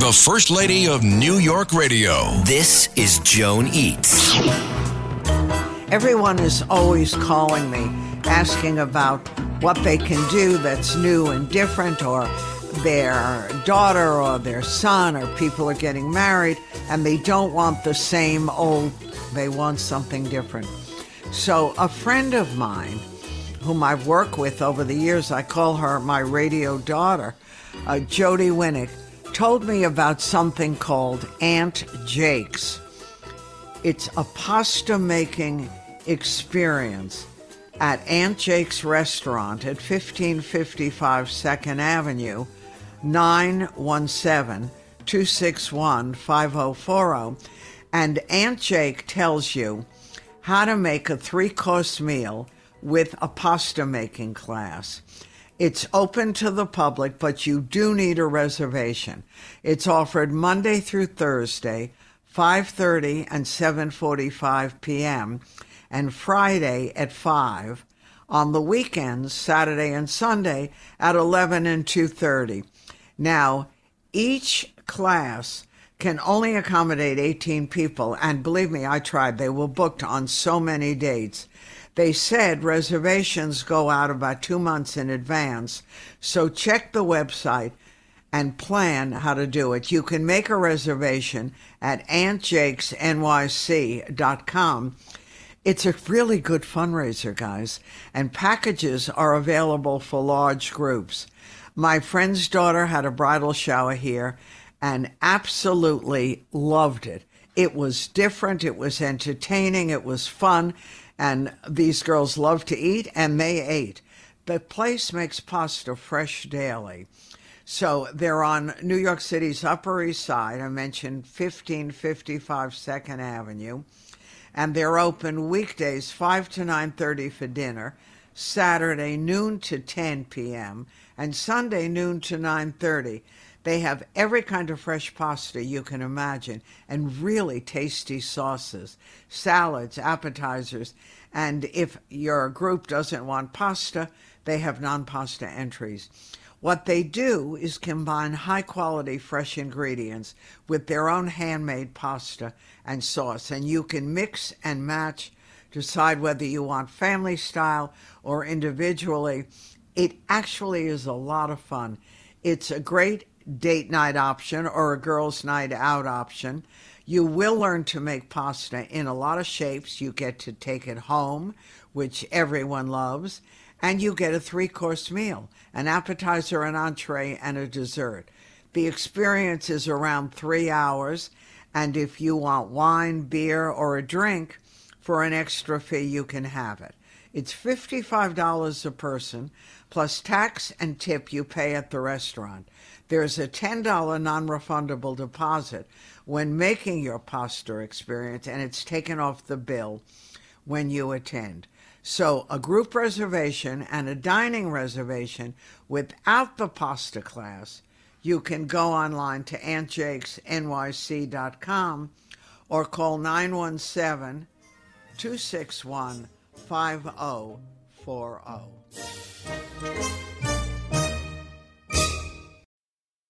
The First Lady of New York Radio. This is Joan Eats. Everyone is always calling me, asking about what they can do that's new and different, or their daughter or their son, or people are getting married and they don't want the same old, they want something different. So, a friend of mine, whom I've worked with over the years, I call her my radio daughter, uh, Jody Winnick told me about something called Aunt Jake's. It's a pasta making experience at Aunt Jake's restaurant at 1555 Second Avenue, 917 261 5040. And Aunt Jake tells you how to make a three course meal with a pasta making class. It's open to the public, but you do need a reservation. It's offered Monday through Thursday, 5:30 and 7:45 p.m. and Friday at 5. On the weekends, Saturday and Sunday at 11 and 2:30. Now, each class can only accommodate 18 people, and believe me, I tried. They were booked on so many dates. They said reservations go out about two months in advance, so check the website and plan how to do it. You can make a reservation at auntjakesnyc.com. It's a really good fundraiser, guys, and packages are available for large groups. My friend's daughter had a bridal shower here and absolutely loved it. It was different, it was entertaining, it was fun, and these girls love to eat, and they ate. The place makes pasta fresh daily. So they're on New York City's Upper East Side. I mentioned 1555 Second Avenue. And they're open weekdays 5 to 9.30 for dinner, Saturday noon to 10 p.m., and Sunday noon to 9.30. They have every kind of fresh pasta you can imagine and really tasty sauces, salads, appetizers. And if your group doesn't want pasta, they have non pasta entries. What they do is combine high quality fresh ingredients with their own handmade pasta and sauce. And you can mix and match, decide whether you want family style or individually. It actually is a lot of fun. It's a great date night option or a girls' night out option. You will learn to make pasta in a lot of shapes. You get to take it home, which everyone loves, and you get a three course meal an appetizer, an entree, and a dessert. The experience is around three hours, and if you want wine, beer, or a drink for an extra fee, you can have it. It's $55 a person, plus tax and tip you pay at the restaurant. There's a $10 non refundable deposit when making your pasta experience, and it's taken off the bill when you attend. So, a group reservation and a dining reservation without the pasta class, you can go online to auntjakesnyc.com or call 917 261 5040.